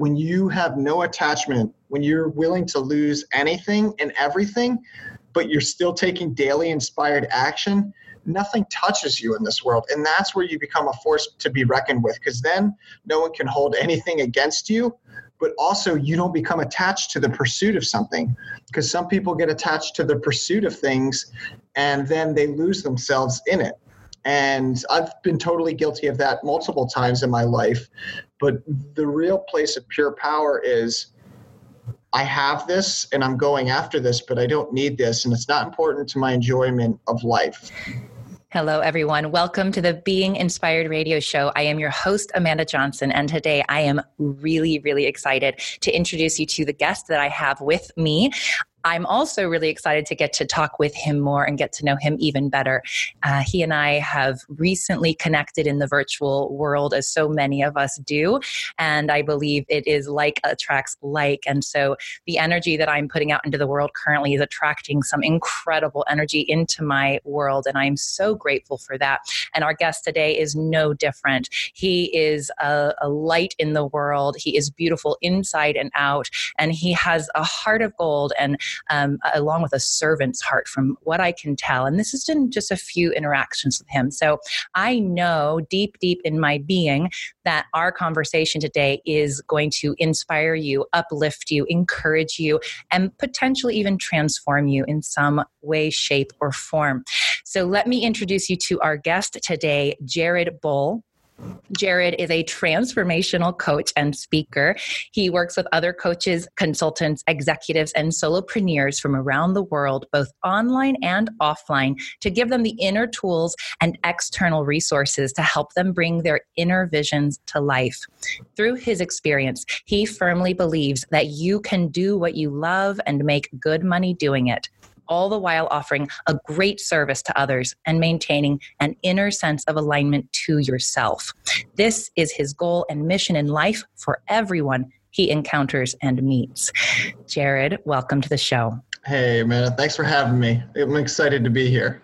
when you have no attachment, when you're willing to lose anything and everything, but you're still taking daily inspired action, nothing touches you in this world. And that's where you become a force to be reckoned with because then no one can hold anything against you. But also, you don't become attached to the pursuit of something because some people get attached to the pursuit of things and then they lose themselves in it. And I've been totally guilty of that multiple times in my life. But the real place of pure power is I have this and I'm going after this, but I don't need this. And it's not important to my enjoyment of life. Hello, everyone. Welcome to the Being Inspired radio show. I am your host, Amanda Johnson, and today I am really, really excited to introduce you to the guest that I have with me. I'm also really excited to get to talk with him more and get to know him even better. Uh, he and I have recently connected in the virtual world, as so many of us do. And I believe it is like attracts like. And so the energy that I'm putting out into the world currently is attracting some incredible energy into my world. And I'm so grateful for that. And our guest today is no different. He is a, a light in the world, he is beautiful inside and out, and he has a heart of gold. And um, along with a servant's heart, from what I can tell. And this has been just a few interactions with him. So I know deep, deep in my being that our conversation today is going to inspire you, uplift you, encourage you, and potentially even transform you in some way, shape, or form. So let me introduce you to our guest today, Jared Bull. Jared is a transformational coach and speaker. He works with other coaches, consultants, executives, and solopreneurs from around the world, both online and offline, to give them the inner tools and external resources to help them bring their inner visions to life. Through his experience, he firmly believes that you can do what you love and make good money doing it all the while offering a great service to others and maintaining an inner sense of alignment to yourself. This is his goal and mission in life for everyone he encounters and meets. Jared, welcome to the show. Hey, man. Thanks for having me. I'm excited to be here.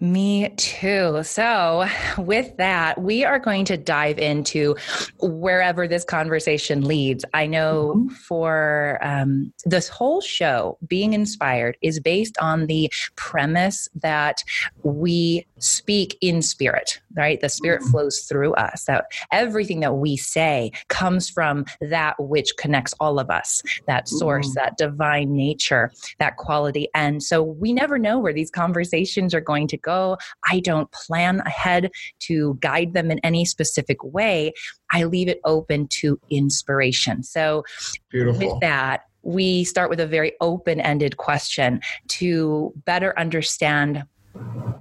Me too. So, with that, we are going to dive into wherever this conversation leads. I know mm-hmm. for um, this whole show, being inspired is based on the premise that we speak in spirit, right? The spirit mm-hmm. flows through us. That everything that we say comes from that which connects all of us, that source, mm-hmm. that divine nature, that quality. And so we never know where these conversations are going to go. I don't plan ahead to guide them in any specific way. I leave it open to inspiration. So, Beautiful. with that, we start with a very open ended question to better understand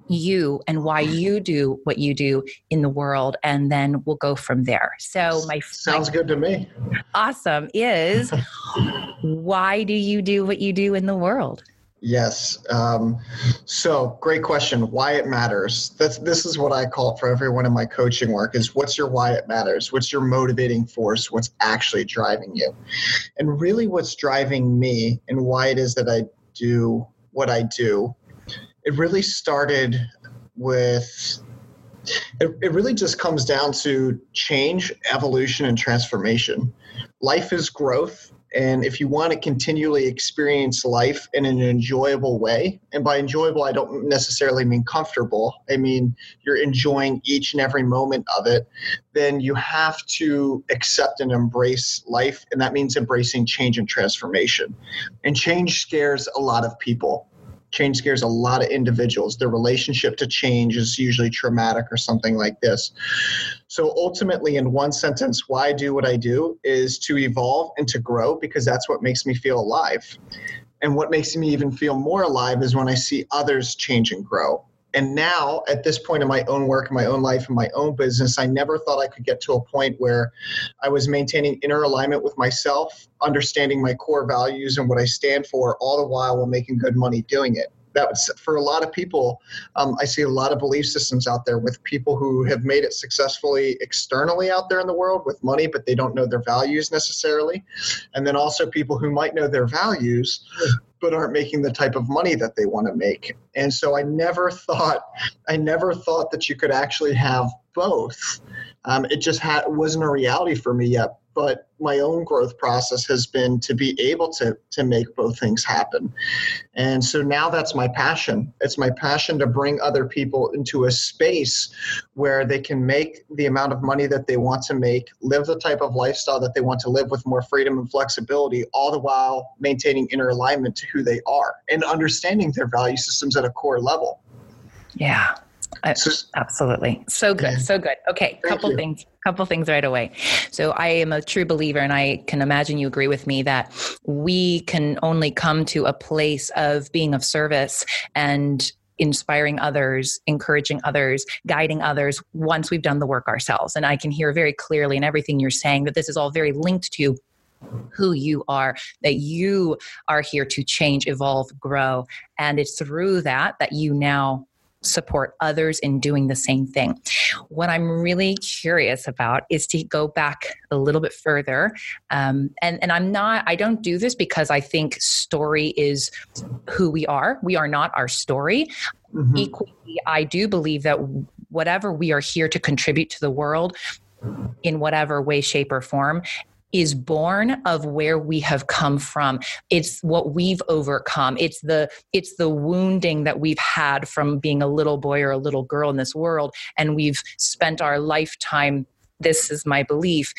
you and why you do what you do in the world and then we'll go from there so my sounds my, good to me awesome is why do you do what you do in the world Yes. Um, so great question. Why it matters. That's this is what I call it for everyone in my coaching work is what's your why it matters? What's your motivating force? What's actually driving you? And really what's driving me and why it is that I do what I do, it really started with it, it really just comes down to change, evolution, and transformation. Life is growth and if you want to continually experience life in an enjoyable way, and by enjoyable, I don't necessarily mean comfortable, I mean you're enjoying each and every moment of it, then you have to accept and embrace life. And that means embracing change and transformation. And change scares a lot of people change scares a lot of individuals. Their relationship to change is usually traumatic or something like this. So ultimately, in one sentence, why I do what I do is to evolve and to grow because that's what makes me feel alive. And what makes me even feel more alive is when I see others change and grow. And now, at this point in my own work, my own life, in my own business, I never thought I could get to a point where I was maintaining inner alignment with myself, understanding my core values and what I stand for, all the while while making good money doing it. That was for a lot of people um, i see a lot of belief systems out there with people who have made it successfully externally out there in the world with money but they don't know their values necessarily. And then also people who might know their values but aren't making the type of money that they want to make. And so I never thought, I never thought that you could actually have both. Um, it just ha- wasn't a reality for me yet. But my own growth process has been to be able to to make both things happen. And so now that's my passion. It's my passion to bring other people into a space where they can make the amount of money that they want to make live the type of lifestyle that they want to live with more freedom and flexibility all the while maintaining inner alignment to who they are and understanding their value systems at a core level. Yeah Uh, I, absolutely. So good. So good. Okay. Thank couple you. things. Couple things right away. So I am a true believer, and I can imagine you agree with me that we can only come to a place of being of service and inspiring others, encouraging others, guiding others once we've done the work ourselves. And I can hear very clearly in everything you're saying that this is all very linked to who you are, that you are here to change, evolve, grow. And it's through that that you now support others in doing the same thing. What I'm really curious about is to go back a little bit further. Um, and, and I'm not, I don't do this because I think story is who we are. We are not our story. Mm-hmm. Equally, I do believe that whatever we are here to contribute to the world, in whatever way, shape, or form is born of where we have come from. It's what we've overcome. It's the it's the wounding that we've had from being a little boy or a little girl in this world and we've spent our lifetime this is my belief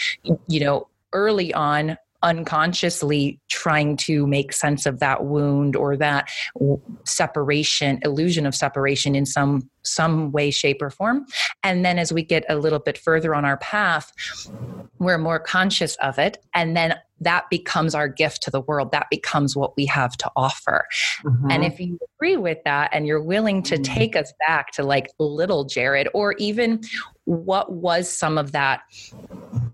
you know early on unconsciously trying to make sense of that wound or that separation illusion of separation in some some way shape or form and then as we get a little bit further on our path we're more conscious of it and then that becomes our gift to the world that becomes what we have to offer mm-hmm. and if you agree with that and you're willing to mm-hmm. take us back to like little jared or even what was some of that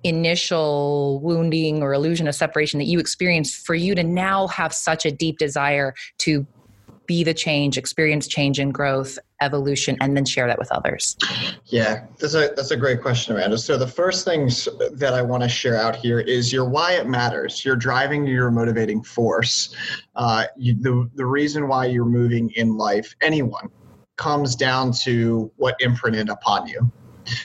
initial wounding or illusion of separation that you experienced for you to now have such a deep desire to be the change, experience change and growth, evolution, and then share that with others? Yeah, that's a that's a great question, Amanda. So the first things that I want to share out here is your why it matters. You're driving your motivating force. Uh, you, the the reason why you're moving in life, anyone, comes down to what imprinted upon you.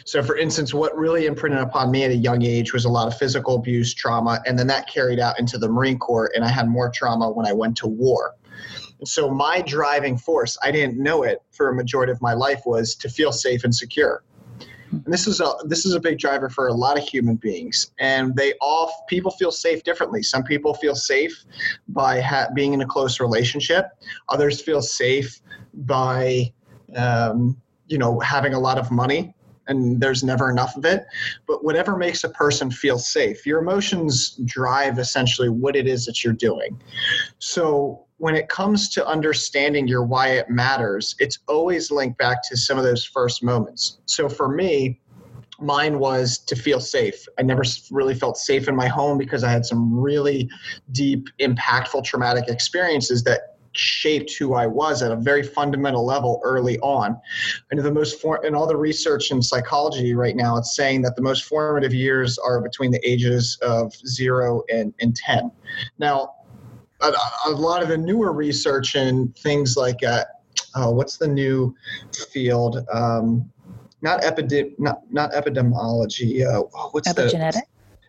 So, for instance, what really imprinted upon me at a young age was a lot of physical abuse, trauma, and then that carried out into the Marine Corps, and I had more trauma when I went to war. And so, my driving force, I didn't know it for a majority of my life, was to feel safe and secure. And this is a this is a big driver for a lot of human beings, and they all people feel safe differently. Some people feel safe by ha- being in a close relationship. Others feel safe by um, you know having a lot of money and there's never enough of it. But whatever makes a person feel safe, your emotions drive essentially what it is that you're doing. So when it comes to understanding your why it matters, it's always linked back to some of those first moments. So for me, mine was to feel safe. I never really felt safe in my home because I had some really deep, impactful, traumatic experiences that shaped who I was at a very fundamental level early on. And the most for, in all the research in psychology right now, it's saying that the most formative years are between the ages of zero and, and 10. Now, a, a lot of the newer research in things like uh, oh, what's the new field? Um, not epidem, not not epidemiology. Uh, what's epigenetic? The,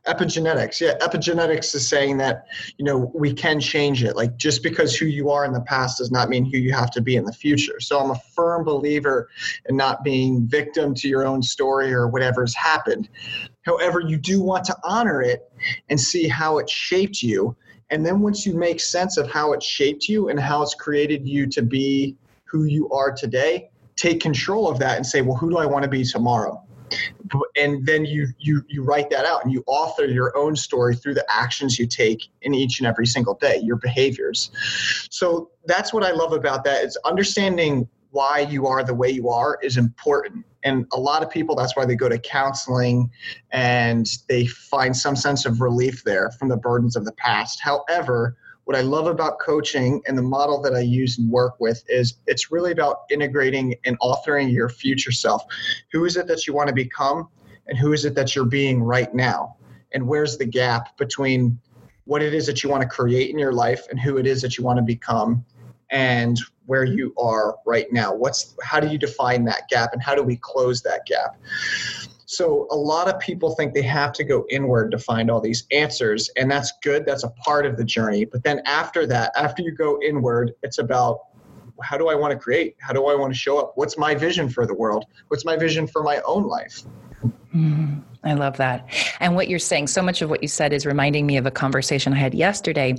epigenetics. Yeah epigenetics is saying that you know we can change it. Like just because who you are in the past does not mean who you have to be in the future. So i'm a firm believer in not being victim to your own story or whatever's happened. However you do want to honor it and see how it shaped you. And then once you make sense of how it shaped you and how it's created you to be who you are today take control of that and say well who do i want to be tomorrow and then you you you write that out and you author your own story through the actions you take in each and every single day your behaviors. So that's what i love about that. Is understanding why you are the way you are is important. And a lot of people that's why they go to counseling and they find some sense of relief there from the burdens of the past. However what I love about coaching and the model that I use and work with is it's really about integrating and authoring your future self. Who is it that you want to become, and who is it that you're being right now? And where's the gap between what it is that you want to create in your life and who it is that you want to become and where you are right now what's how do you define that gap and how do we close that gap So a lot of people think they have to go inward to find all these answers, and that's good. That's a part of the journey. But then after that, after you go inward, it's about how do I want to create? How do I want to show up? What's my vision for the world? What's my vision for my own life? Mm, I love that. And what you're saying, so much of what you said is reminding me of a conversation I had yesterday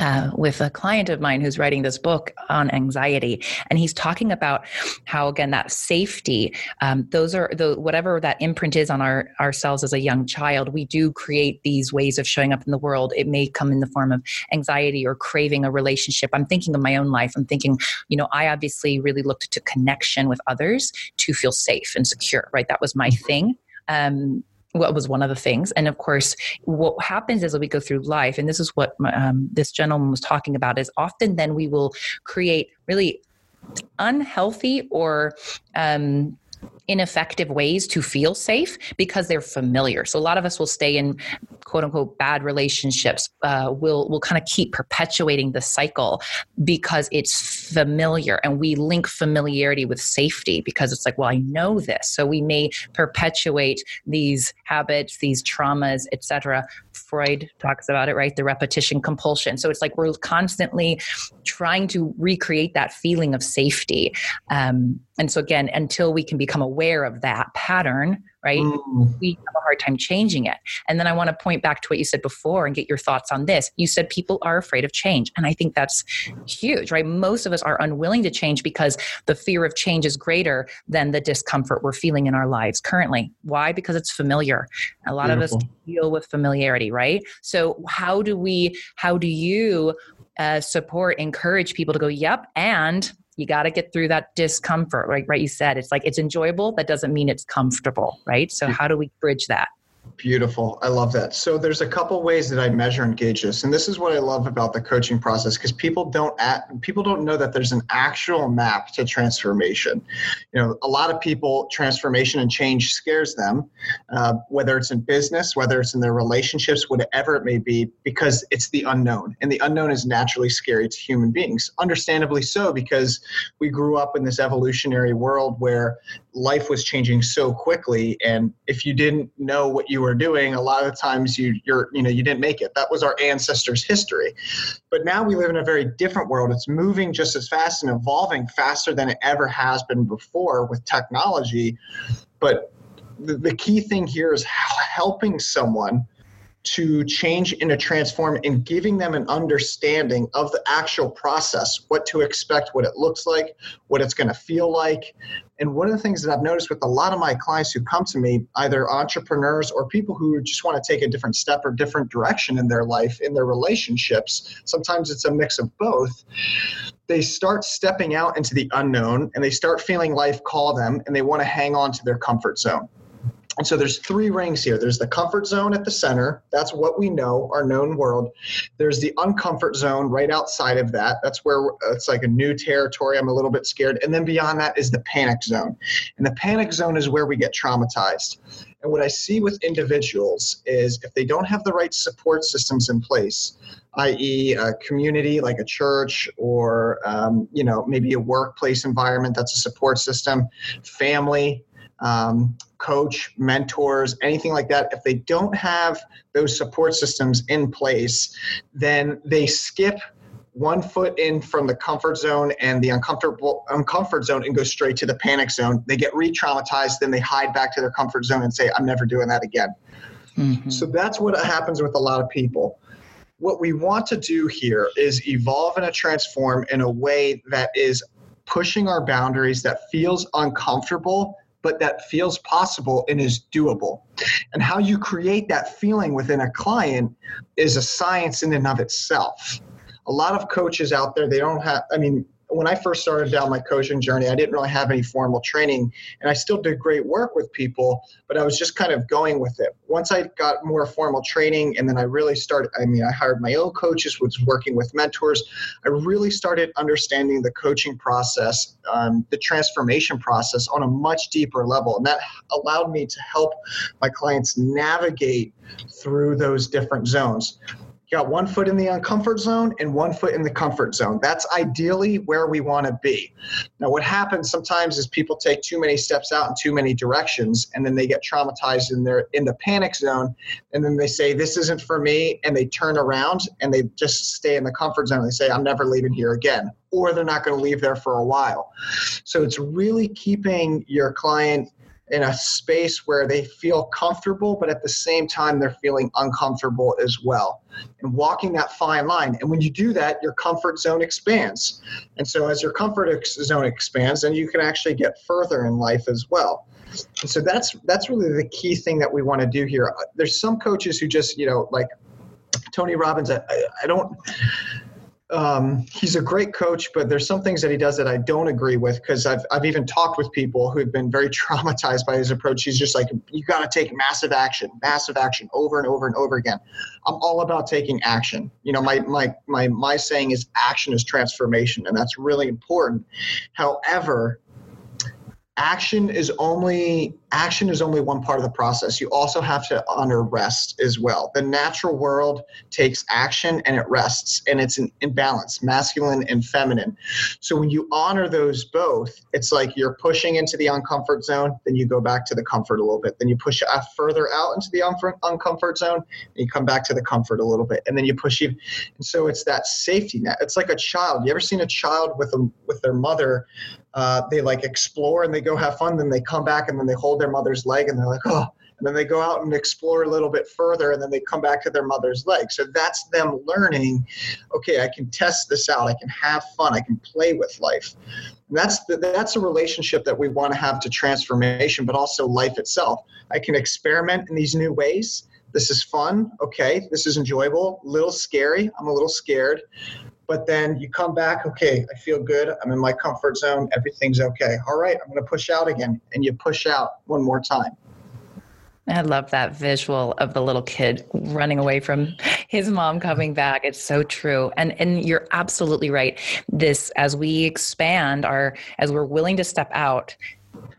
uh, with a client of mine who's writing this book on anxiety, and he's talking about how again that safety, um, those are the whatever that imprint is on our ourselves as a young child. We do create these ways of showing up in the world. It may come in the form of anxiety or craving a relationship. I'm thinking of my own life. I'm thinking, you know, I obviously really looked to connection with others to feel safe and secure. Right, that was my thing. Um, what was one of the things. And of course what happens as we go through life and this is what um, this gentleman was talking about is often then we will create really unhealthy or um, ineffective ways to feel safe because they're familiar. So a lot of us will stay in quote unquote bad relationships. Uh, will we'll kind of keep perpetuating the cycle because it's familiar, and we link familiarity with safety because it's like, well, I know this, so we may perpetuate these habits, these traumas, etc. Freud talks about it, right? The repetition compulsion. So it's like we're constantly trying to recreate that feeling of safety. Um, and so again, until we can become aware of that pattern, right? Mm. We have a hard time changing it. And then I want to point back to what you said before and get your thoughts on this. You said people are afraid of change. And I think that's huge, right? Most of us are unwilling to change because the fear of change is greater than the discomfort we're feeling in our lives currently. Why? Because it's familiar. A lot Beautiful. of us deal with familiarity, right? So how do we, how do you uh, support, encourage people to go, yep, and you got to get through that discomfort right right you said it's like it's enjoyable that doesn't mean it's comfortable right? So how do we bridge that Beautiful. I love that. So there's a couple ways that I measure and gauge this, and this is what I love about the coaching process because people don't at, people don't know that there's an actual map to transformation. You know, a lot of people transformation and change scares them, uh, whether it's in business, whether it's in their relationships, whatever it may be, because it's the unknown, and the unknown is naturally scary to human beings. Understandably so, because we grew up in this evolutionary world where life was changing so quickly, and if you didn't know what you were doing, a lot of times you you're you know you didn't make it. That was our ancestors' history. But now we live in a very different world. It's moving just as fast and evolving faster than it ever has been before with technology. But the, the key thing here is helping someone to change and to transform and giving them an understanding of the actual process, what to expect, what it looks like, what it's going to feel like. And one of the things that I've noticed with a lot of my clients who come to me, either entrepreneurs or people who just want to take a different step or different direction in their life, in their relationships, sometimes it's a mix of both. They start stepping out into the unknown and they start feeling life call them and they want to hang on to their comfort zone. And so there's three rings here. There's the comfort zone at the center. That's what we know, our known world. There's the uncomfort zone right outside of that. That's where it's like a new territory. I'm a little bit scared. And then beyond that is the panic zone. And the panic zone is where we get traumatized. And what I see with individuals is if they don't have the right support systems in place, i.e., a community like a church or um, you know maybe a workplace environment that's a support system, family, um, coach, mentors, anything like that, if they don't have those support systems in place, then they skip one foot in from the comfort zone and the uncomfortable uncomfort zone and go straight to the panic zone. They get re-traumatized, then they hide back to their comfort zone and say, "I'm never doing that again." Mm-hmm. So that's what happens with a lot of people. What we want to do here is evolve and transform in a way that is pushing our boundaries that feels uncomfortable but that feels possible and is doable. And how you create that feeling within a client is a science in and of itself. A lot of coaches out there, they don't have, I mean, when I first started down my coaching journey, I didn't really have any formal training, and I still did great work with people, but I was just kind of going with it. Once I got more formal training, and then I really started, I mean, I hired my own coaches, was working with mentors. I really started understanding the coaching process, um, the transformation process on a much deeper level, and that allowed me to help my clients navigate through those different zones You got one foot in the uncomfort zone and one foot in the comfort zone. That's ideally where we want to be. Now, what happens sometimes is people take too many steps out in too many directions, and then they get traumatized in their in the panic zone, and then they say this isn't for me, and they turn around and they just stay in the comfort zone. They say I'm never leaving here again, or they're not going to leave there for a while. So it's really keeping your client in a space where they feel comfortable, but at the same time, they're feeling uncomfortable as well. And walking that fine line. And when you do that, your comfort zone expands. And so, as your comfort zone expands, then you can actually get further in life as well. And so that's that's really the key thing that we want to do here. There's some coaches who just, you know, like Tony Robbins. I, I don't um, he's a great coach, but there's some things that he does that I don't agree with because I've, I've even talked with people who have been very traumatized by his approach. He's just like, you got to take massive action, massive action over and over and over again. I'm all about taking action. You know, my, my, my, my saying is action is transformation, and that's really important. However, action is only action is only one part of the process. You also have to honor rest as well. The natural world takes action and it rests and it's an imbalance masculine and feminine. So when you honor those both it's like you're pushing into the uncomfort zone then you go back to the comfort a little bit. Then you push further out into the uncomfort zone and you come back to the comfort a little bit. And then you push you and so it's that safety net. It's like a child. You ever seen a child with a with their mother uh, they like explore and they go have fun. Then they come back and then they hold their mother's leg and they're like, oh. And then they go out and explore a little bit further and then they come back to their mother's leg. So that's them learning, okay, I can test this out. I can have fun. I can play with life. And that's the, that's a relationship that we want to have to transformation, but also life itself. I can experiment in these new ways. This is fun. Okay, this is enjoyable. A little scary. I'm a little scared but then you come back, okay, I feel good. I'm in my comfort zone. Everything's okay. All right, I'm going to push out again. And you push out one more time. I love that visual of the little kid running away from his mom coming back. It's so true. And and you're absolutely right. This as we expand our as we're willing to step out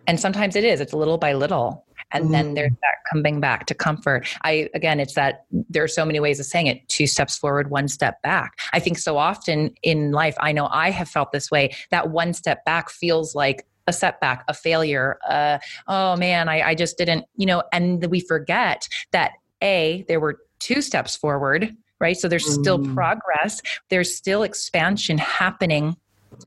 and sometimes it is it's little by little and mm. then there's mm. that coming back to comfort i again it's that there are so many ways of saying it two steps forward one step back i think so often in life i know i have felt this way that one step back feels like a setback, a failure. Uh, oh man, I, I just didn't, you know, and we forget that A, there were two steps forward, right? So there's still mm. progress, there's still expansion happening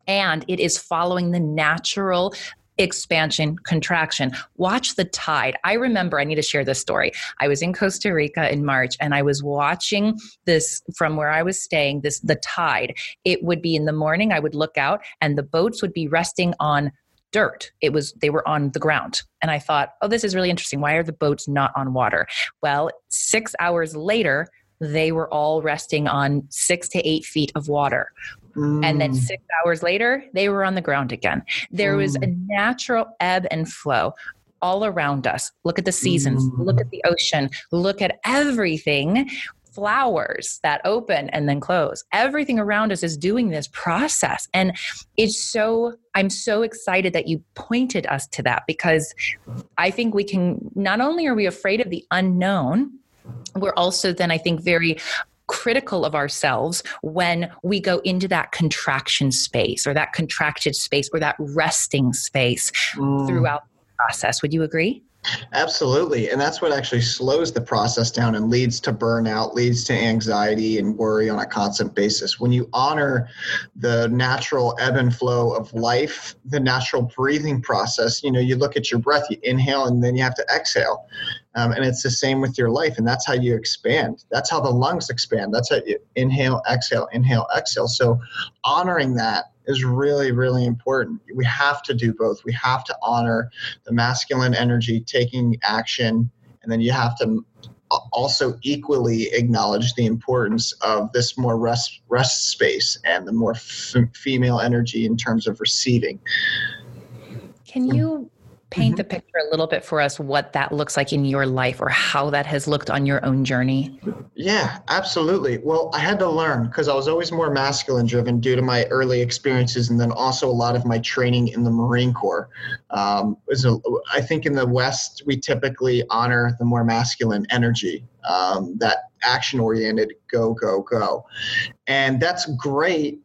and it is following the natural expansion, contraction. Watch the tide. I remember, I need to share this story. I was in Costa Rica in March and I was watching this from where I was staying, this the tide. It would be in the morning, I would look out and the boats would be resting on dirt. It was they were on the ground. And I thought, "Oh, this is really interesting. Why are the boats not on water?" Well, 6 hours later, they were all resting on 6 to 8 feet of water. Mm. And then mm. six hours later, they were on the ground again. There mm. was a mm. natural ebb and flow all around us. Look at the seasons, mm. look at the ocean, look at everything. Flowers that open and then close. Everything around us is doing this process. And it's so, I'm so excited that you pointed us to that because I think we can, not only are we afraid of the unknown, we're also then, I think, very critical of ourselves when we go into that contraction space or that contracted space or that resting space mm. throughout the process. Would you agree? Absolutely. And that's what actually slows the process down and leads to burnout, leads to anxiety and worry on a constant basis. When you honor the natural ebb and flow of life, the natural breathing process, you know, you look at your breath, you inhale and then you have to exhale. Um, and it's the same with your life. And that's how you expand. That's how the lungs expand. That's how you inhale, exhale, inhale, exhale. So honoring that is really, really important. We have to do both. We have to honor the masculine energy, taking action, and then you have to also equally acknowledge the importance of this more rest rest space and the more f- female energy in terms of receiving. Can you paint mm-hmm. the picture a little bit for us what that looks like in your life or how that has looked on your own journey? Yeah, absolutely. Well, I had to learn because I was always more masculine driven due to my early experiences and then also a lot of my training in the Marine Corps. Um, a, I think in the West, we typically honor the more masculine energy um, that action oriented, go, go, go. And that's great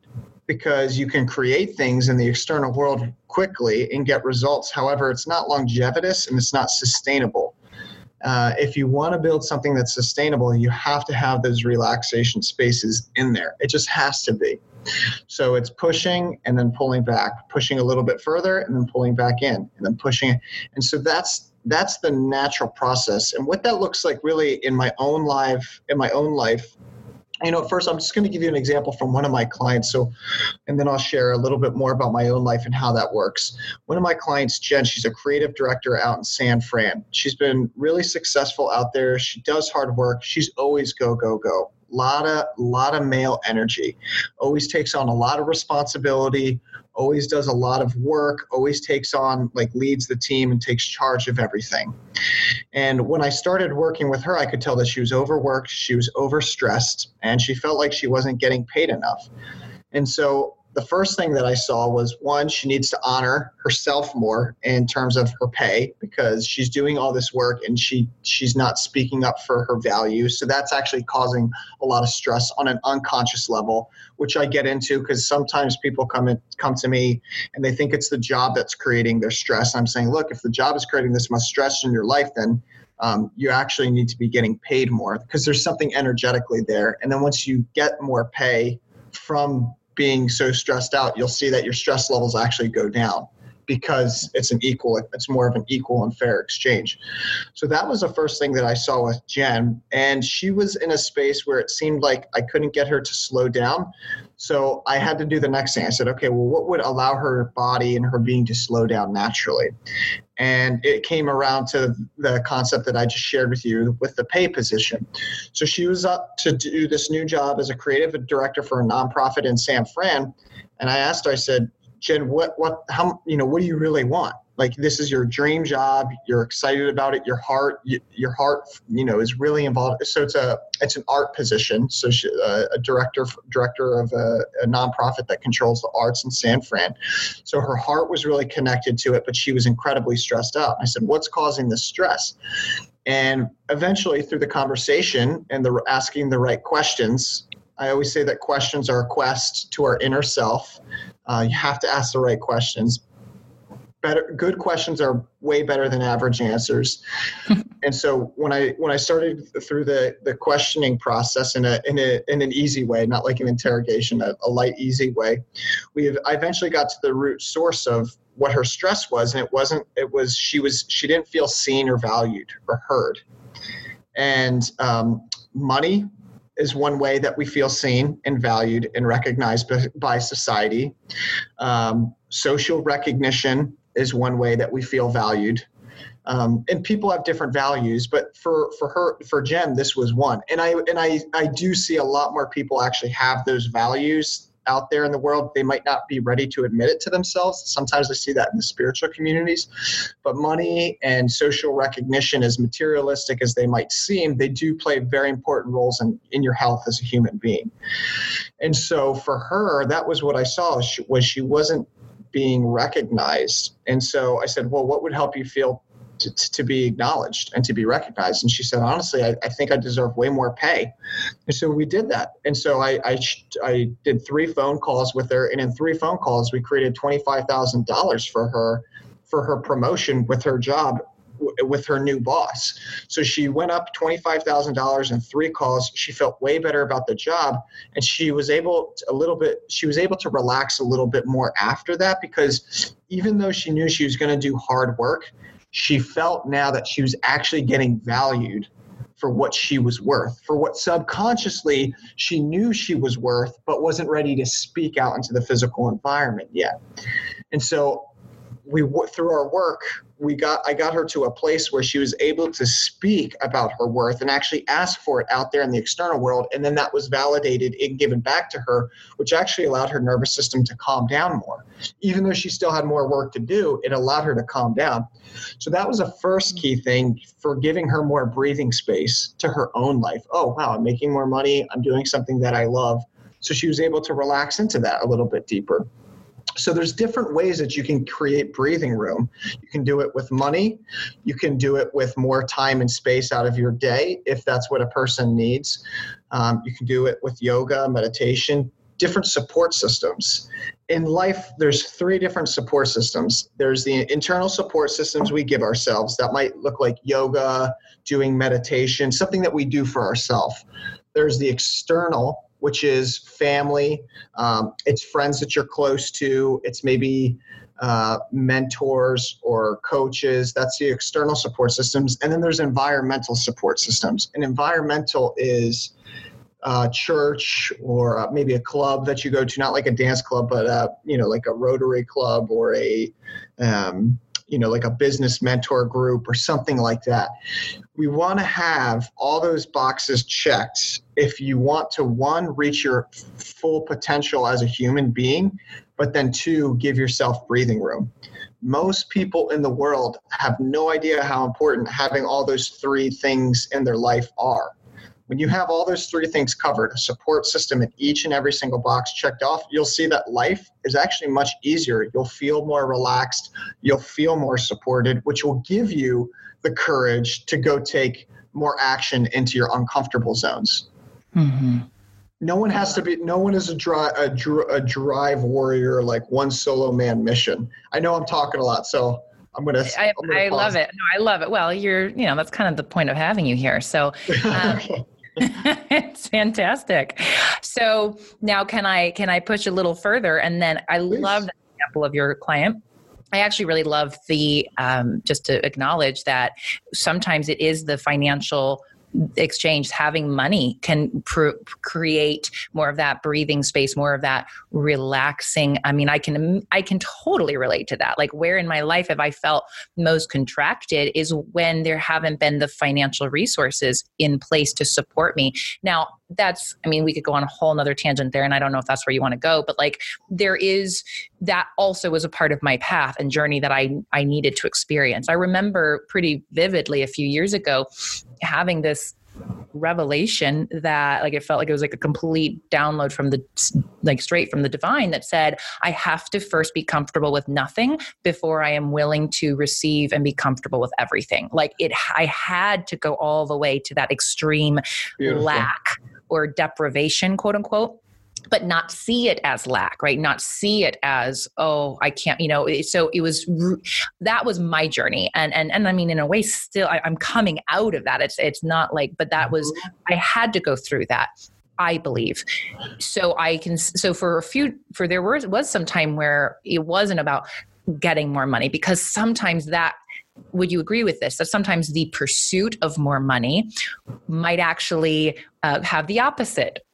because you can create things in the external world quickly and get results. However, it's not longevitous and it's not sustainable. Uh, if you want to build something that's sustainable, you have to have those relaxation spaces in there. It just has to be. So it's pushing and then pulling back, pushing a little bit further and then pulling back in, and then pushing. And so that's that's the natural process. And what that looks like really in my own life, in my own life, you know, first I'm just going to give you an example from one of my clients. So, and then I'll share a little bit more about my own life and how that works. One of my clients, Jen, she's a creative director out in San Fran. She's been really successful out there. She does hard work. She's always go, go, go. Lot of, lot of male energy. Always takes on a lot of responsibility always does a lot of work, always takes on, like, leads the team and takes charge of everything. And when I started working with her, I could tell that she was overworked, she was overstressed, and she felt like she wasn't getting paid enough. And so the first thing that I saw was one, she needs to honor herself more in terms of her pay because she's doing all this work and she she's not speaking up for her value. So that's actually causing a lot of stress on an unconscious level, which I get into because sometimes people come in, come to me and they think it's the job that's creating their stress. I'm saying, look, if the job is creating this much stress in your life, then um, you actually need to be getting paid more because there's something energetically there. And then once you get more pay from being so stressed out, you'll see that your stress levels actually go down because it's an equal it's more of an equal and fair exchange. So that was the first thing that i saw with jen and she was in a space where it seemed like i couldn't get her to slow down. So i had to do the next thing. I said okay well what would allow her body and her being to slow down naturally and it came around to the concept that i just shared with you with the pay position so she was up to do this new job as a creative director for a nonprofit in san fran and i asked her i said Jen, what, what, how, you know, what do you really want? Like this is your dream job. You're excited about it. Your heart, your heart, you know, is really involved. So it's a, it's an art position. So she, uh, a director, director of a, a nonprofit that controls the arts in San Fran. So her heart was really connected to it, but she was incredibly stressed out. I said, what's causing this stress? And eventually, through the conversation and the asking the right questions, I always say that questions are a quest to our inner self. Uh, you have to ask the right questions. Better, good questions are way better than average answers. and so when I when I started through the the questioning process in a in a in an easy way, not like an interrogation, a, a light easy way, we have, I eventually got to the root source of what her stress was, and it wasn't. It was she was she didn't feel seen or valued or heard, and um, money is one way that we feel seen and valued and recognized by society. Um, social recognition is one way that we feel valued. Um, and people have different values, but for, for her, for Jen, this was one. And I, and I, I do see a lot more people actually have those values out there in the world, they might not be ready to admit it to themselves. Sometimes I see that in the spiritual communities. But money and social recognition, as materialistic as they might seem, they do play very important roles in, in your health as a human being. And so for her, that was what I saw was she wasn't being recognized. And so I said, well, what would help you feel to, to be acknowledged and to be recognized. And she said, honestly, I, I think I deserve way more pay. And so we did that. And so I, I, I did three phone calls with her. And in three phone calls, we created $25,000 for her for her promotion with her job with her new boss. So she went up $25,000 in three calls. She felt way better about the job and she was able to, a little bit she was able to relax a little bit more after that because even though she knew she was going to do hard work, she felt now that she was actually getting valued for what she was worth, for what subconsciously she knew she was worth, but wasn't ready to speak out into the physical environment yet. And so we through our work we got I got her to a place where she was able to speak about her worth and actually ask for it out there in the external world. And then that was validated and given back to her which actually allowed her nervous system to calm down more. Even though she still had more work to do it allowed her to calm down. So that was a first mm-hmm. key thing for giving her more breathing space to her own life. Oh wow I'm making more money. I'm doing something that I love. So she was able to relax into that a little bit deeper so there's different ways that you can create breathing room. You can do it with money. You can do it with more time and space out of your day if that's what a person needs. Um, you can do it with yoga meditation different support systems. In life there's three different support systems. There's the internal support systems we give ourselves. That might look like yoga doing meditation something that we do for ourselves there's the external which is family. Um, it's friends that you're close to. It's maybe uh, mentors or coaches. That's the external support systems. And then there's environmental support systems. And environmental is uh, church or uh, maybe a club that you go to, not like a dance club, but uh, you know, like a Rotary club or a um, you know, like a business mentor group or something like that. We want to have all those boxes checked if you want to one reach your full potential as a human being, but then two give yourself breathing room. Most people in the world have no idea how important having all those three things in their life are when you have all those three things covered, a support system in each and every single box checked off, you'll see that life is actually much easier. You'll feel more relaxed, you'll feel more supported, which will give you the courage to go take more action into your uncomfortable zones. Mm-hmm. No one has to be. No one is a, dri- a, dr- a drive warrior like one solo man mission. I know I'm talking a lot, so I'm gonna. I, I'm gonna I love it. No, I love it. Well, you're, you know, that's kind of the point of having you here. So, um, it's fantastic. So now can I can I push a little further? And then I Please. love the example of your client. I actually really love the um, just to acknowledge that sometimes it is the financial exchange having money can pr- create more of that breathing space more of that relaxing. I mean i can i can totally relate to that. Like where in my life have i felt most contracted is when there haven't been the financial resources in place to support me. Now that's i mean we could go on a whole nother tangent there and i don't know if that's where you want to go but like there is that also was a part of my path and journey that i i needed to experience i remember pretty vividly a few years ago having this revelation that like it felt like it was like a complete download from the like straight from the divine that said i have to first be comfortable with nothing before i am willing to receive and be comfortable with everything like it i had to go all the way to that extreme Beautiful. lack or deprivation, quote unquote but not see it as lack right? Not see it as oh i can't you know so it was that was my journey. And and and i mean in a way still I, i'm coming out of that. It's it's not like but that was i had to go through that I believe. So I can so for a few for there was was some time where it wasn't about getting more money because sometimes that would you agree with this that sometimes the pursuit of more money might actually uh, have the opposite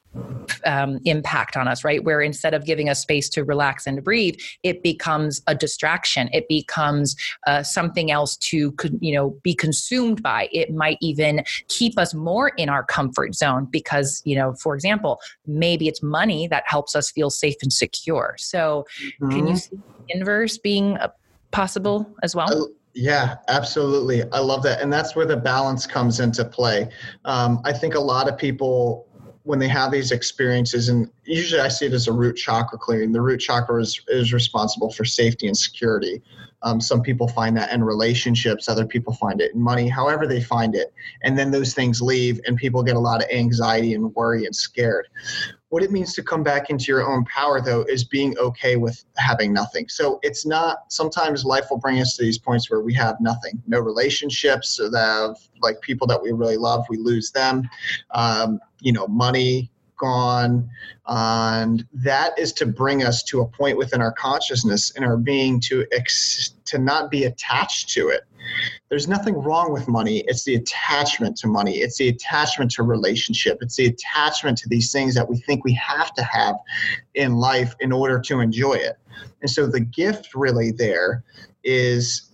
um, impact on us, right? Where instead of giving us space to relax and breathe, it becomes a distraction. It becomes uh, something else to, you know, be consumed by. It might even keep us more in our comfort zone because, you know, for example, maybe it's money that helps us feel safe and secure. So, mm-hmm. can you mm-hmm. see inverse being uh, possible as well? Yeah, absolutely. I love that. And that's where the balance comes into play. Um, I think a lot of people, when they have these experiences, and usually I see it as a root chakra clearing, the root chakra is, is responsible for safety and security. Um, some people find that in relationships, other people find it in money, however they find it. And then those things leave, and people get a lot of anxiety and worry and scared. What it means to come back into your own power, though, is being okay with having nothing. So it's not, sometimes life will bring us to these points where we have nothing no relationships, that have like people that we really love, we lose them, um, you know, money, gone. And that is to bring us to a point within our consciousness and our being to ex- to not be attached to it there's nothing wrong with money. It's the attachment to money. It's the attachment to relationship. It's the attachment to these things that we think we have to have in life in order to enjoy it. And so the gift really there is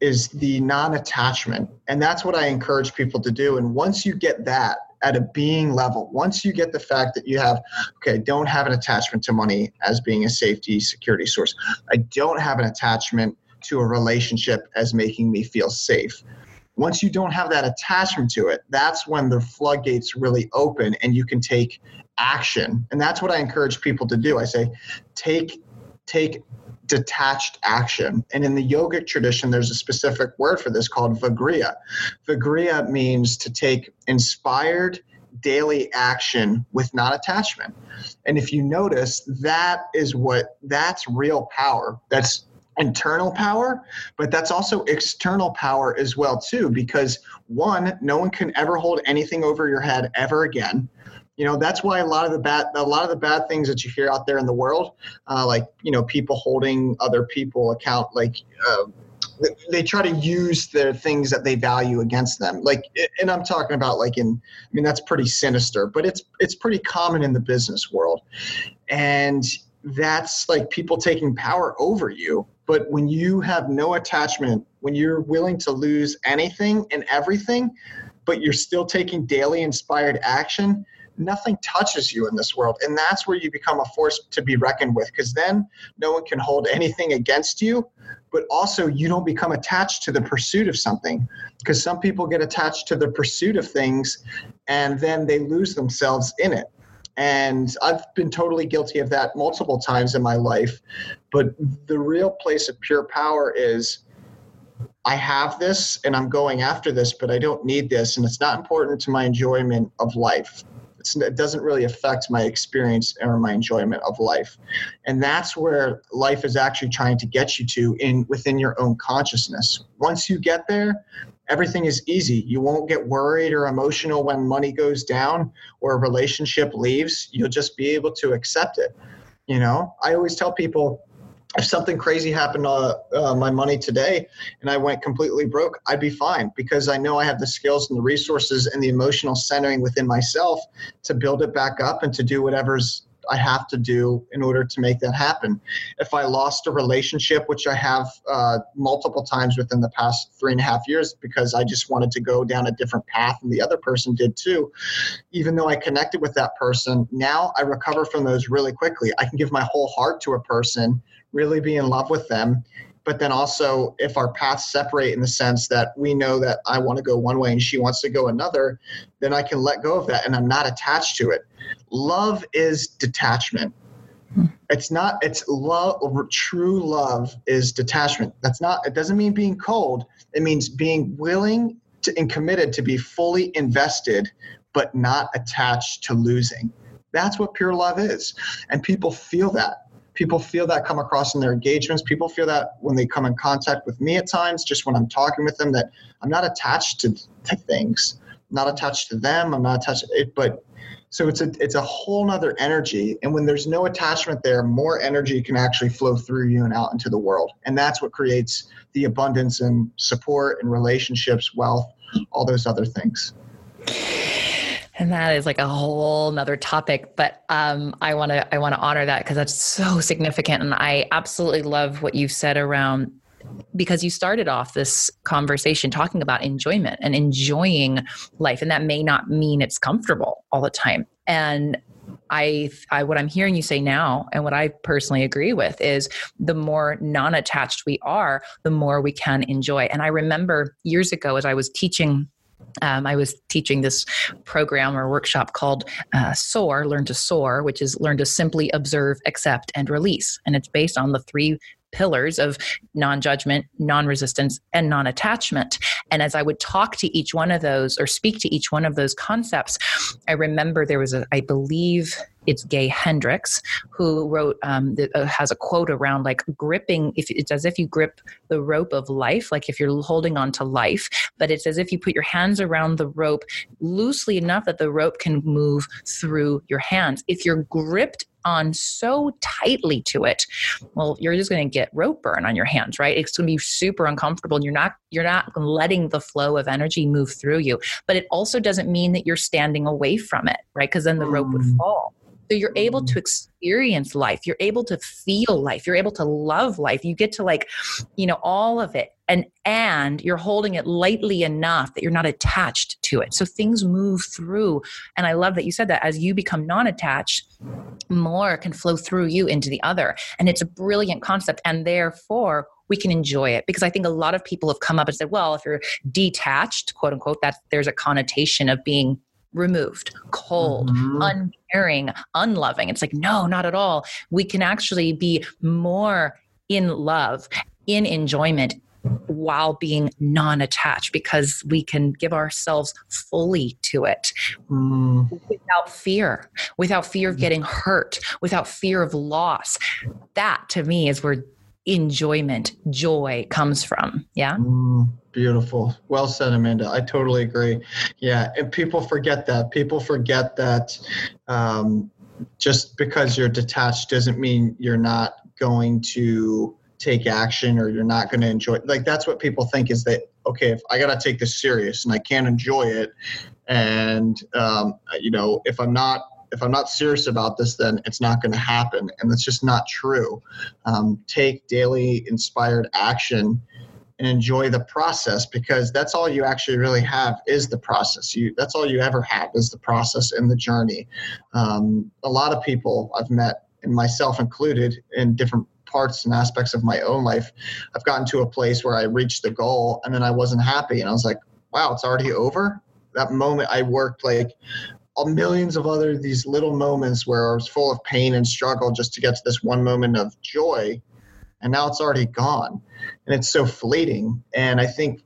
is the non-attachment. And that's what i encourage people to do. And once you get that at a being level once you get the fact that you have okay don't have an attachment to money as being a safety security source. I don't have an attachment to a relationship as making me feel safe once you don't have that attachment to it that's when the floodgates really open and you can take action and that's what i encourage people to do i say take take detached action. And in the yogic tradition, there's a specific word for this called vigriya. Vigriya means to take inspired daily action with non attachment. And if you notice, that is what that's real power. That's internal power but that's also external power as well too because one no one can ever hold anything over your head ever again. You know that's why a lot of the bad a lot of the bad things that you hear out there in the world uh, like you know people holding other people account like uh, they try to use their things that they value against them. Like and i'm talking about like in i mean that's pretty sinister but it's it's pretty common in the business world. And that's like people taking power over you but when you have no attachment when you're willing to lose anything and everything but you're still taking daily inspired action nothing touches you in this world. And that's where you become a force to be reckoned with because then no one can hold anything against you, but also you don't become attached to the pursuit of something because some people get attached to the pursuit of things and then they lose themselves in it. And I've been totally guilty of that multiple times in my life. But the real place of pure power is I have this and I'm going after this, but I don't need this. And it's not important to my enjoyment of life it doesn't really affect my experience or my enjoyment of life and that's where life is actually trying to get you to in within your own consciousness once you get there everything is easy. You won't get worried or emotional when money goes down or a relationship leaves. You'll just be able to accept it you know? I always tell people if something crazy happened to uh, uh, my money today and I went completely broke, I'd be fine because I know I have the skills and the resources and the emotional centering within myself to build it back up and to do whatever's I have to do in order to make that happen. If I lost a relationship, which I have uh, multiple times within the past three and a half years, because I just wanted to go down a different path and the other person did too, even though I connected with that person, now I recover from those really quickly. I can give my whole heart to a person really be in love with them but then also if our paths separate in the sense that we know that I want to go one way and she wants to go another, then I can let go of that and I'm not attached to it. Love is detachment. It's not, it's love, true love is detachment. That's not, it doesn't mean being cold. It means being willing to, and committed to be fully invested, but not attached to losing. That's what pure love is. And people feel that people feel that come across in their engagements. People feel that when they come in contact with me at times just when i'm talking with them that i'm not attached to, to things. I'm not attached to them. I'm not attached to it but so it's a it's a whole nother energy. And when there's no attachment there more energy can actually flow through you and out into the world. And that's what creates the abundance and support and relationships wealth all those other things and that is like a whole nother topic but um, i want to i want to honor that because that's so significant and i absolutely love what you've said around because you started off this conversation talking about enjoyment and enjoying life and that may not mean it's comfortable all the time. And I, I what i'm hearing you say now and what i personally agree with is the more non-attached we are the more we can enjoy. And i remember years ago as i was teaching um, I was teaching this program or workshop called uh, SOAR, Learn to Soar, which is learn to simply observe, accept, and release. And it's based on the three pillars of non judgment, non resistance, and non attachment. And as I would talk to each one of those or speak to each one of those concepts, I remember there was a, I believe it's Gay Hendricks who wrote, um, that, uh, has a quote around like gripping, if it's as if you grip the rope of life, like if you're holding on to life, but it's as if you put your hands around the rope loosely enough that the rope can move through your hands. If you're gripped on so tightly to it well you're just going to get rope burn on your hands right? It's going to be super uncomfortable. And you're not you're not letting the flow of energy move through you. But it also doesn't mean that you're standing away from it right? Because then the rope would mm. fall so you're able to mm. experience life. You're able to feel life. You're able to love life. You get to like you know all of it. And and you're holding it lightly enough that you're not attached to it. So things move through. And i love that you said that as you become non-attached more can flow through you into the other. And it's a brilliant concept. And therefore we can enjoy it. Because i think a lot of people have come up and said well if you're detached quote unquote that there's a connotation of being removed, cold, mm-hmm. uncaring, unloving. It's like, no, not at all. We can actually be more in love, in enjoyment, while being non attached because we can give ourselves fully to it mm. without fear, without fear of mm. getting hurt, without fear of loss. That to me is where enjoyment, joy comes from. Yeah. Mm, beautiful. Well said, Amanda. I totally agree. Yeah. And people forget that. People forget that um, just because you're detached doesn't mean you're not going to take action or you're not going to enjoy it. like that's what people think is that okay if i got to take this serious and i can't enjoy it and um, you know if i'm not if i'm not serious about this then it's not going to happen and that's just not true um, take daily inspired action and enjoy the process because that's all you actually really have is the process you that's all you ever have is the process and the journey um, a lot of people i've met and myself included in different parts and aspects of my own life, I've gotten to a place where I reached the goal and then I wasn't happy. And I was like, wow, it's already over. That moment I worked like millions of other these little moments where I was full of pain and struggle just to get to this one moment of joy. And now it's already gone. And it's so fleeting. And I think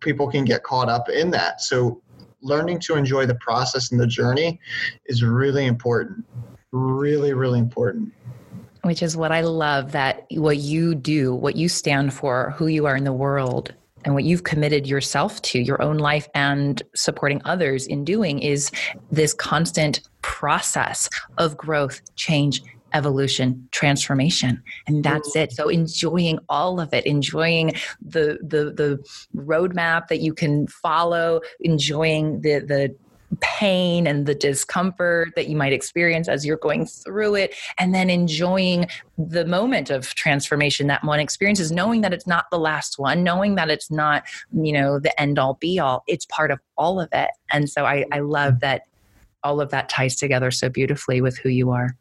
people can get caught up in that. So learning to enjoy the process and the journey is really important. Really, really important which is what I love that what you do, what you stand for, who you are in the world, and what you've committed yourself to, your own life and supporting others in doing is this constant process of growth, change, evolution transformation. And that's it. So enjoying all of it enjoying the the the roadmap that you can follow enjoying the the pain and the discomfort that you might experience as you're going through it, and then enjoying the moment of transformation that one experiences, knowing that it's not the last one, knowing that it's not, you know, the end all be all. It's part of all of it. And so I, I love that all of that ties together so beautifully with who you are.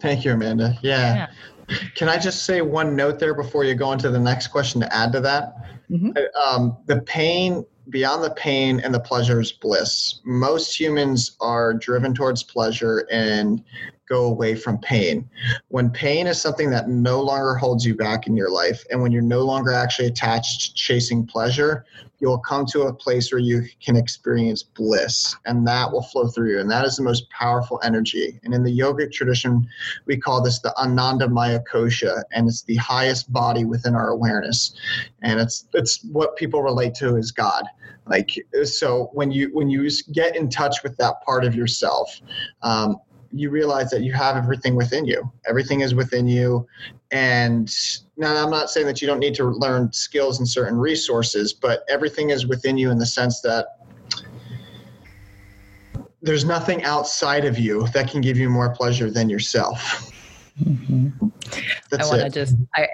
Thank you, Amanda. yeah. yeah. Can I just say one note there before you go into the next question to add to that? Mm-hmm. Um, the pain beyond the pain and the pleasure is bliss. Most humans are driven towards pleasure and go away from pain. When pain is something that no longer holds you back in your life, and when you're no longer actually attached to chasing pleasure, you'll come to a place where you can experience bliss, and that will flow through you. And that is the most powerful energy. And in the yogic tradition, we call this the Ananda Maya Kosha, and it's the highest body within our awareness. And it's it's what people relate to as God like so when you when you get in touch with that part of yourself um, you realize that you have everything within you. Everything is within you. And now i'm not saying that you don't need to learn skills and certain resources but everything is within you in the sense that there's nothing outside of you that can give you more pleasure than yourself. Mm-hmm. I want to just, I,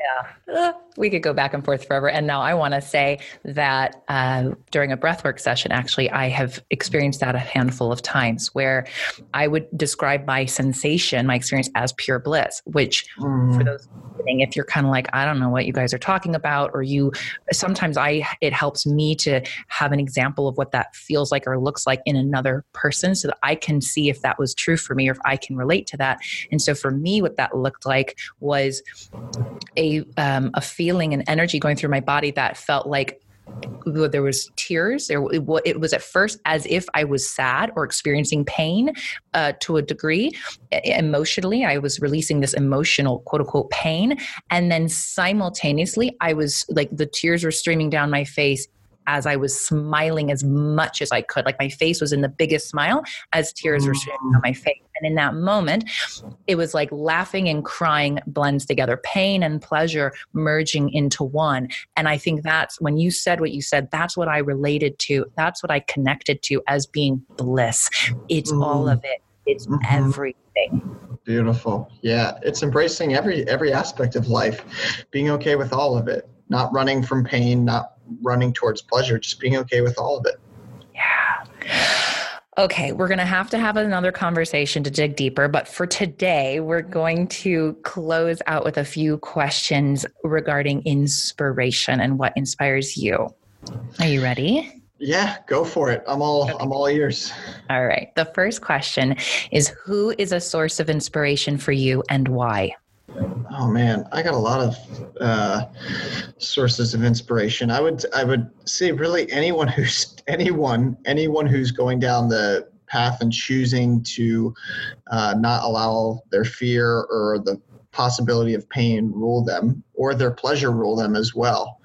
uh, we could go back and forth forever. And now I want to say that uh, during a breathwork session, actually, I have experienced that a handful of times where I would describe my sensation, my experience as pure bliss, which mm. for those if you're kind of like, I don't know what you guys are talking about, or you, sometimes I, it helps me to have an example of what that feels like or looks like in another person so that I can see if that was true for me or if I can relate to that. And so for me, what that looked like was a, um, a feeling and energy going through my body that felt like there was tears. There it was at first as if i was sad or experiencing pain uh, to a degree. Emotionally i was releasing this emotional quote unquote pain. And then simultaneously i was like the tears were streaming down my face as I was smiling as much as I could. Like my face was in the biggest smile as tears were streaming on my face. And in that moment, it was like laughing and crying blends together, pain and pleasure merging into one. And I think that's when you said what you said, that's what I related to. That's what I connected to as being bliss. It's mm. all of it, it's mm-hmm. everything. Beautiful. Yeah, it's embracing every every aspect of life, being okay with all of it, not running from pain, not running towards pleasure, just being okay with all of it. Yeah. Okay, we're going to have to have another conversation to dig deeper, but for today, we're going to close out with a few questions regarding inspiration and what inspires you. Are you ready? Yeah, go for it. I'm all okay. I'm all ears. All right. The first question is who is a source of inspiration for you and why? Oh man, I got a lot of uh, sources of inspiration. I would I would say really anyone who's anyone anyone who's going down the path and choosing to uh, not allow their fear or the possibility of pain rule them or their pleasure rule them as well.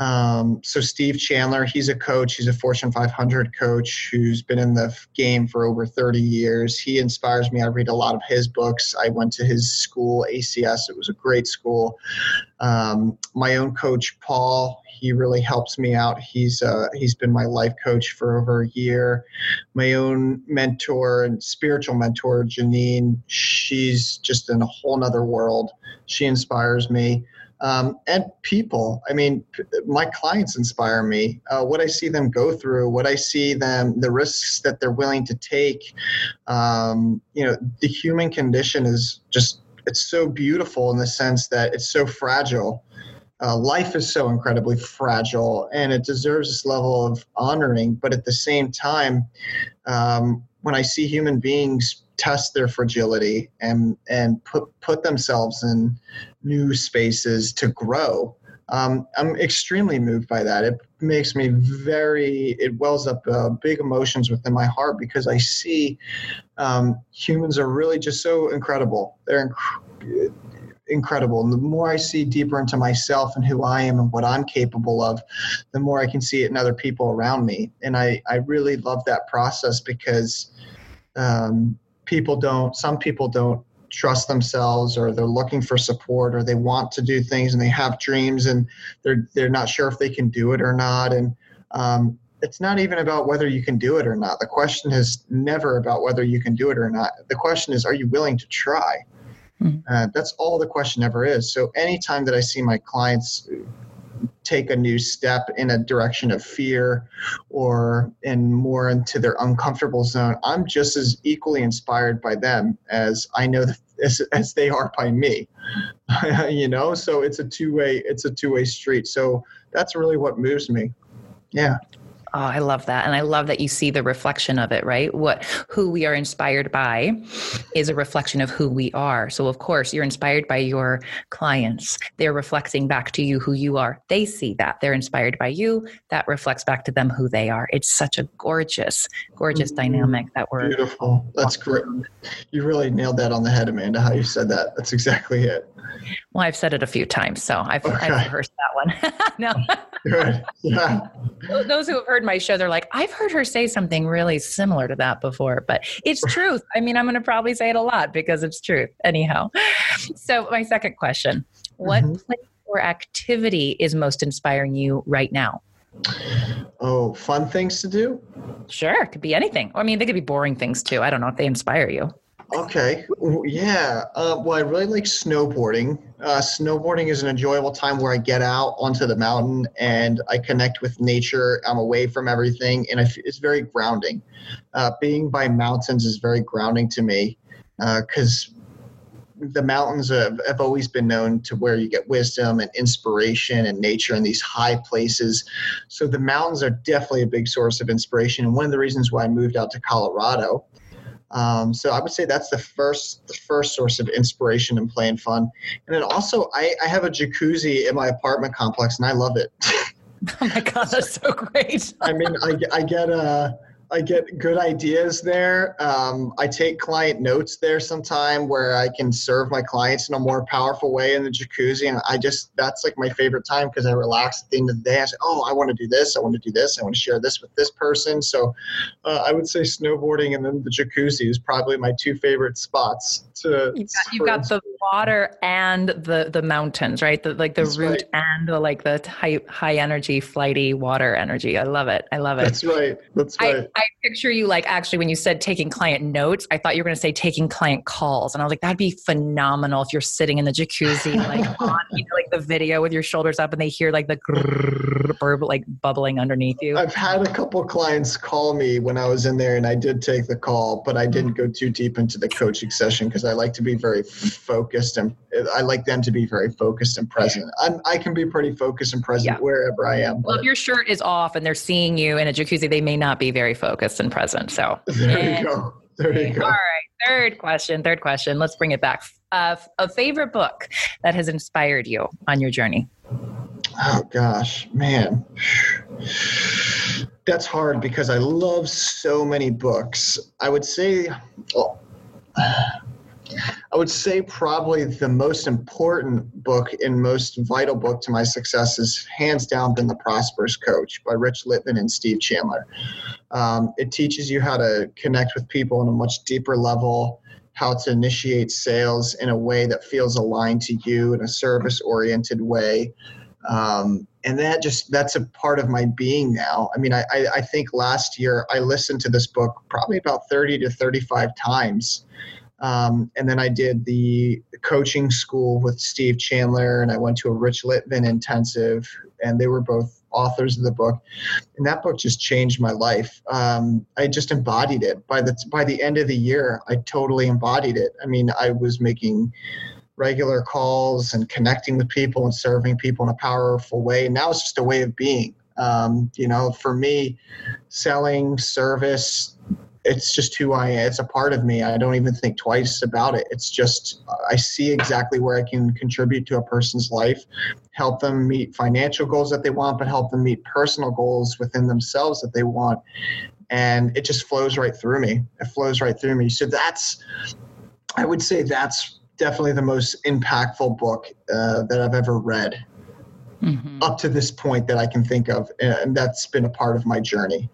Um, so Steve Chandler, he's a coach. He's a Fortune 500 coach who's been in the game for over 30 years. He inspires me. I read a lot of his books. I went to his school, ACS. It was a great school. Um, my own coach, Paul, he really helps me out. He's uh, he's been my life coach for over a year. My own mentor and spiritual mentor, Janine, she's just in a whole nother world. She inspires me um, and people. I mean, my clients inspire me. Uh, what I see them go through, what I see them, the risks that they're willing to take. Um, you know, the human condition is just, it's so beautiful in the sense that it's so fragile. Uh, life is so incredibly fragile and it deserves this level of honoring. But at the same time, um, when I see human beings test their fragility and and put put themselves in new spaces to grow. Um, I'm extremely moved by that. It makes me very. It wells up uh, big emotions within my heart because I see um, humans are really just so incredible. They're inc- incredible. And the more I see deeper into myself and who I am and what I'm capable of, the more I can see it in other people around me. And I I really love that process because um, people don't some people don't trust themselves or they're looking for support or they want to do things and they have dreams and they're they're not sure if they can do it or not. And um, it's not even about whether you can do it or not. The question is never about whether you can do it or not. The question is are you willing to try? Mm-hmm. uh, that's all the question ever is. So anytime that i see my clients take a new step in a direction of fear or in more into their uncomfortable zone, I'm just as equally inspired by them as I know as, as they are by me. you know, so it's a two way it's a two way street. So that's really what moves me. Yeah. Oh, I love that. And I love that you see the reflection of it, right? What who we are inspired by is a reflection of who we are. So of course, you're inspired by your clients. They're reflecting back to you who you are. They see that. They're inspired by you. That reflects back to them who they are. It's such a gorgeous, gorgeous mm-hmm. dynamic that we're Beautiful. That's great. You really nailed that on the head, Amanda, how you said that. That's exactly it. Well, I've said it a few times, so I've, okay. I've rehearsed that one. no. Good. Yeah. Those who have heard my show, they're like, I've heard her say something really similar to that before, but it's truth. I mean, I'm going to probably say it a lot because it's truth. Anyhow. So, my second question What mm-hmm. place or activity is most inspiring you right now? Oh, fun things to do? Sure. It could be anything. I mean, they could be boring things too. I don't know if they inspire you. Okay. Yeah. Uh, well, I really like snowboarding. Uh, snowboarding is an enjoyable time where I get out onto the mountain and I connect with nature. I'm away from everything, and it's very grounding. Uh, being by mountains is very grounding to me because uh, the mountains have, have always been known to where you get wisdom and inspiration and nature in these high places. So the mountains are definitely a big source of inspiration. And one of the reasons why I moved out to Colorado um, so I would say that's the first the first source of inspiration and play and fun. And then also I, I have a jacuzzi in my apartment complex and I love it. oh my god, that's so great. I mean, I, I get a I get good ideas there. Um, I take client notes there sometime where I can serve my clients in a more powerful way in the jacuzzi. And I just, that's like my favorite time because I relax at the end of the day. I say, oh, I want to do this. I want to do this. I want to share this with this person. So uh, I would say snowboarding and then the jacuzzi is probably my two favorite spots to. You've got, you've got the water and the, the mountains, right? The, like the that's root right. and the, like the high, high energy, flighty water energy. I love it. I love it. That's right. That's right. I, I picture you like actually when you said taking client notes, I thought you were going to say taking client calls, and I was like, that'd be phenomenal if you're sitting in the jacuzzi, like on you know, like the video with your shoulders up and they hear like the grrr, like bubbling underneath you? I've had a couple clients call me when I was in there and I did take the call, but I didn't mm-hmm. go too deep into the coaching session because I like to be very focused and I like them to be very focused and present. I'm, i can be pretty focused and present yeah. wherever I am. Well, if your shirt is off and they're seeing you in a jacuzzi, they may not be very focused and present. So there you go. There you go. All right. Third question. Third question. Let's bring it back. Uh, a favorite book that has inspired you on your journey? Oh gosh, man. That's hard because I love so many books. I would say well, I would say probably the most important book and most vital book to my success is hands down been The Prosperous Coach by Rich Litvin and Steve Chandler. Um, it teaches you how to connect with people on a much deeper level, how to initiate sales in a way that feels aligned to you in a service oriented way. Um, and that just that's a part of my being now i mean I, I think last year i listened to this book probably about 30 to 35 times um, and then I did the coaching school with Steve Chandler, and I went to a Rich Litvin intensive, and they were both authors of the book. And that book just changed my life. Um, I just embodied it. By the by the end of the year, I totally embodied it. I mean, I was making regular calls and connecting with people and serving people in a powerful way. Now it's just a way of being. Um, you know, for me, selling service it's just who I am. It's a part of me. I don't even think twice about it. It's just, I see exactly where I can contribute to a person's life, help them meet financial goals that they want, but help them meet personal goals within themselves that they want. And it just flows right through me. It flows right through me. So that's, I would say that's definitely the most impactful book uh, that I've ever read mm-hmm. up to this point that I can think of. And that's been a part of my journey.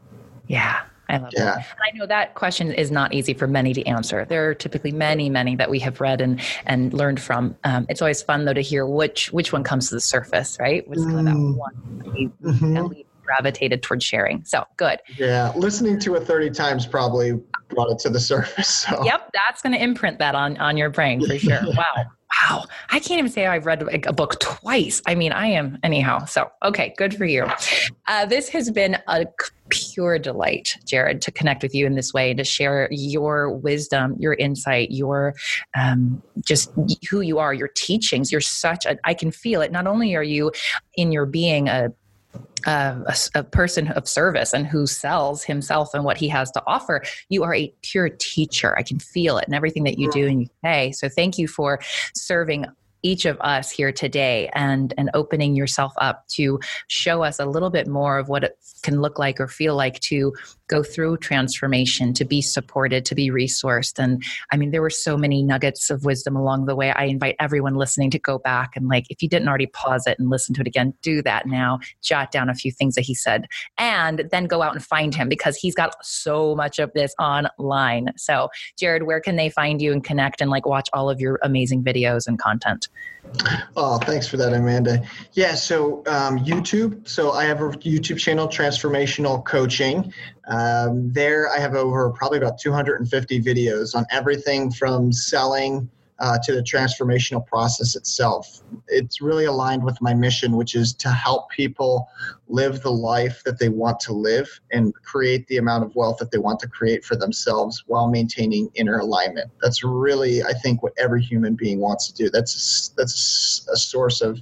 Yeah. I love yeah. that. I know that question is not easy for many to answer. There are typically many, many that we have read and and learned from. Um, it's always fun though to hear which which one comes to the surface, right? Which mm. kind of that mm. one mm-hmm. gravitated towards sharing. So good. Yeah, listening to it thirty times probably brought it to the surface. So. Yep, that's going to imprint that on on your brain for sure. wow. Wow, I can't even say I've read a book twice. I mean, I am anyhow. So, okay, good for you. Uh, this has been a pure delight, Jared, to connect with you in this way, and to share your wisdom, your insight, your um, just who you are, your teachings. You're such a, I can feel it. Not only are you in your being a uh, a, a, person of service and who sells himself and what he has to offer, you are a pure teacher. I can feel it in everything that you do and you say. So thank you for serving each of us here today and and opening yourself up to show us a little bit more of what it can look like or feel like to go through transformation to be supported to be resourced and i mean there were so many nuggets of wisdom along the way i invite everyone listening to go back and like if you didn't already pause it and listen to it again do that now jot down a few things that he said and then go out and find him because he's got so much of this online so jared where can they find you and connect and like watch all of your amazing videos and content Oh, thanks for that, Amanda. Yeah, so um, YouTube. So I have a YouTube channel, Transformational Coaching. Um, there, I have over probably about 250 videos on everything from selling uh, to the transformational process itself. It's really aligned with my mission, which is to help people live the life that they want to live and create the amount of wealth that they want to create for themselves while maintaining inner alignment. That's really, I think, what every human being wants to do. That's that's a source of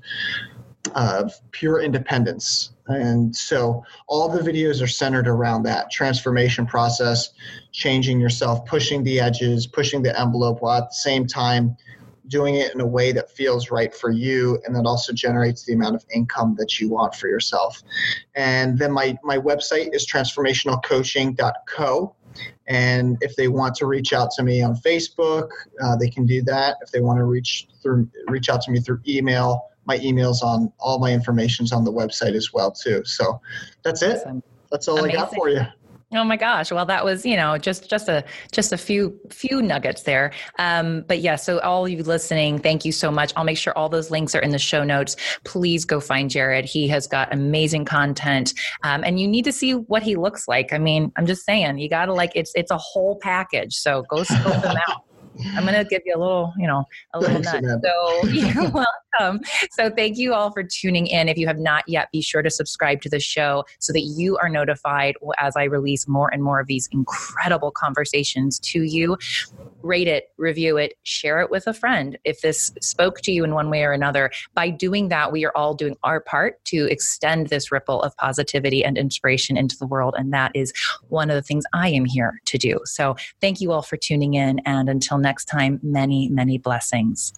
of pure independence. And so all the videos are centered around that transformation process, changing yourself, pushing the edges, pushing the envelope while at the same time doing it in a way that feels right for you and that also generates the amount of income that you want for yourself. And then my, my website is transformationalcoaching.co. And if they want to reach out to me on Facebook, uh, they can do that. If they want to reach through reach out to me through email, my emails on all my information's on the website as well too. So that's it. Awesome. That's all Amazing. I got for you. Oh my gosh! Well, that was you know just just a just a few few nuggets there. Um, but yeah, so all you listening, thank you so much. I'll make sure all those links are in the show notes. Please go find Jared. He has got amazing content, um, and you need to see what he looks like. I mean, I'm just saying, you got to like it's it's a whole package. So go scope him out. I'm going to give you a little, you know, a little Thanks, nudge. So you're welcome. So thank you all for tuning in. If you have not yet, be sure to subscribe to the show so that you are notified as I release more and more of these incredible conversations to you. Rate it, review it, share it with a friend if this spoke to you in one way or another. By doing that, we are all doing our part to extend this ripple of positivity and inspiration into the world. And that is one of the things I am here to do. So thank you all for tuning in. And until next time, many, many blessings.